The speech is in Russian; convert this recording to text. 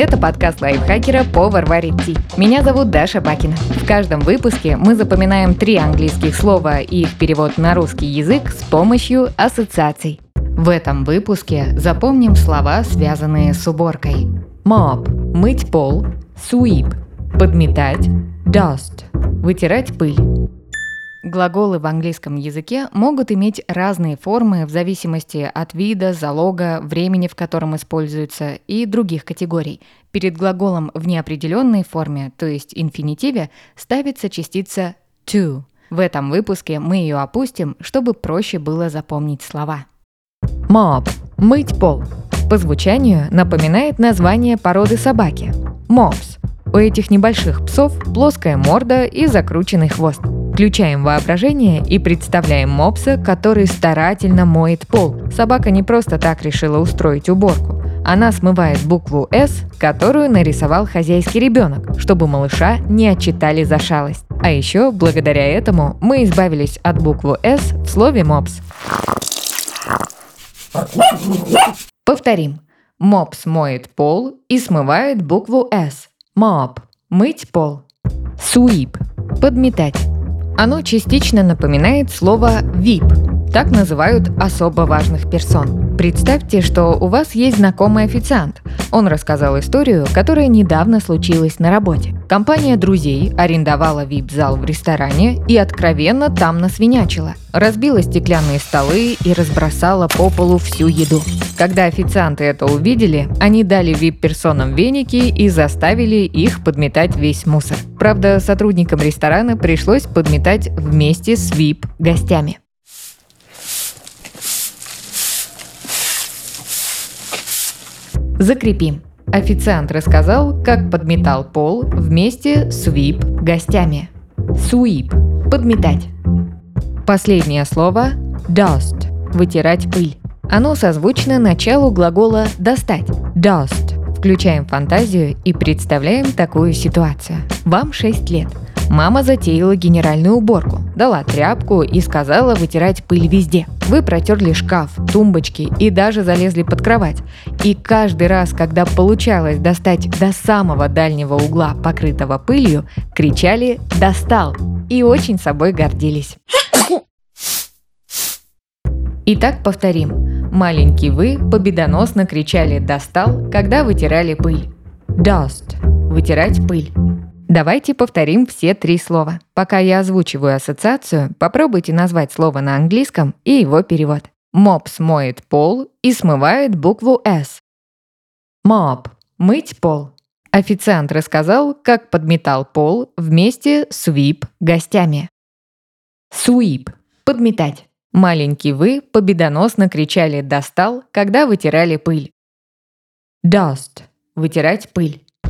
Это подкаст лайфхакера «Повар варит ти». Меня зовут Даша Бакина. В каждом выпуске мы запоминаем три английских слова и их перевод на русский язык с помощью ассоциаций. В этом выпуске запомним слова, связанные с уборкой. Mop – мыть пол, sweep – подметать, dust – вытирать пыль. Глаголы в английском языке могут иметь разные формы в зависимости от вида, залога, времени, в котором используются и других категорий. Перед глаголом в неопределенной форме, то есть инфинитиве, ставится частица to. В этом выпуске мы ее опустим, чтобы проще было запомнить слова. Mop – мыть пол. По звучанию напоминает название породы собаки – mops. У этих небольших псов плоская морда и закрученный хвост. Включаем воображение и представляем мопса, который старательно моет пол. Собака не просто так решила устроить уборку. Она смывает букву «С», которую нарисовал хозяйский ребенок, чтобы малыша не отчитали за шалость. А еще, благодаря этому, мы избавились от буквы «С» в слове «мопс». Повторим. Мопс моет пол и смывает букву «С». Моп – мыть пол. Sweep – подметать. Оно частично напоминает слово VIP. Так называют особо важных персон. Представьте, что у вас есть знакомый официант. Он рассказал историю, которая недавно случилась на работе. Компания друзей арендовала VIP-зал в ресторане и откровенно там насвинячила. Разбила стеклянные столы и разбросала по полу всю еду. Когда официанты это увидели, они дали VIP-персонам веники и заставили их подметать весь мусор. Правда, сотрудникам ресторана пришлось подметать вместе с VIP-гостями. Закрепим. Официант рассказал, как подметал пол вместе с sweep гостями. Sweep – подметать. Последнее слово – dust – вытирать пыль. Оно созвучно началу глагола «достать» – dust. Включаем фантазию и представляем такую ситуацию. Вам 6 лет. Мама затеяла генеральную уборку, дала тряпку и сказала вытирать пыль везде. Вы протерли шкаф, тумбочки и даже залезли под кровать. И каждый раз, когда получалось достать до самого дальнего угла, покрытого пылью, кричали «Достал!» и очень собой гордились. Итак, повторим. Маленький вы победоносно кричали «достал», когда вытирали пыль. Dust – вытирать пыль. Давайте повторим все три слова. Пока я озвучиваю ассоциацию, попробуйте назвать слово на английском и его перевод. Мопс моет пол и смывает букву «С». Mop – мыть пол. Официант рассказал, как подметал пол вместе с sweep гостями. Sweep – подметать. Маленький вы победоносно кричали «достал», когда вытирали пыль. Dust – вытирать пыль.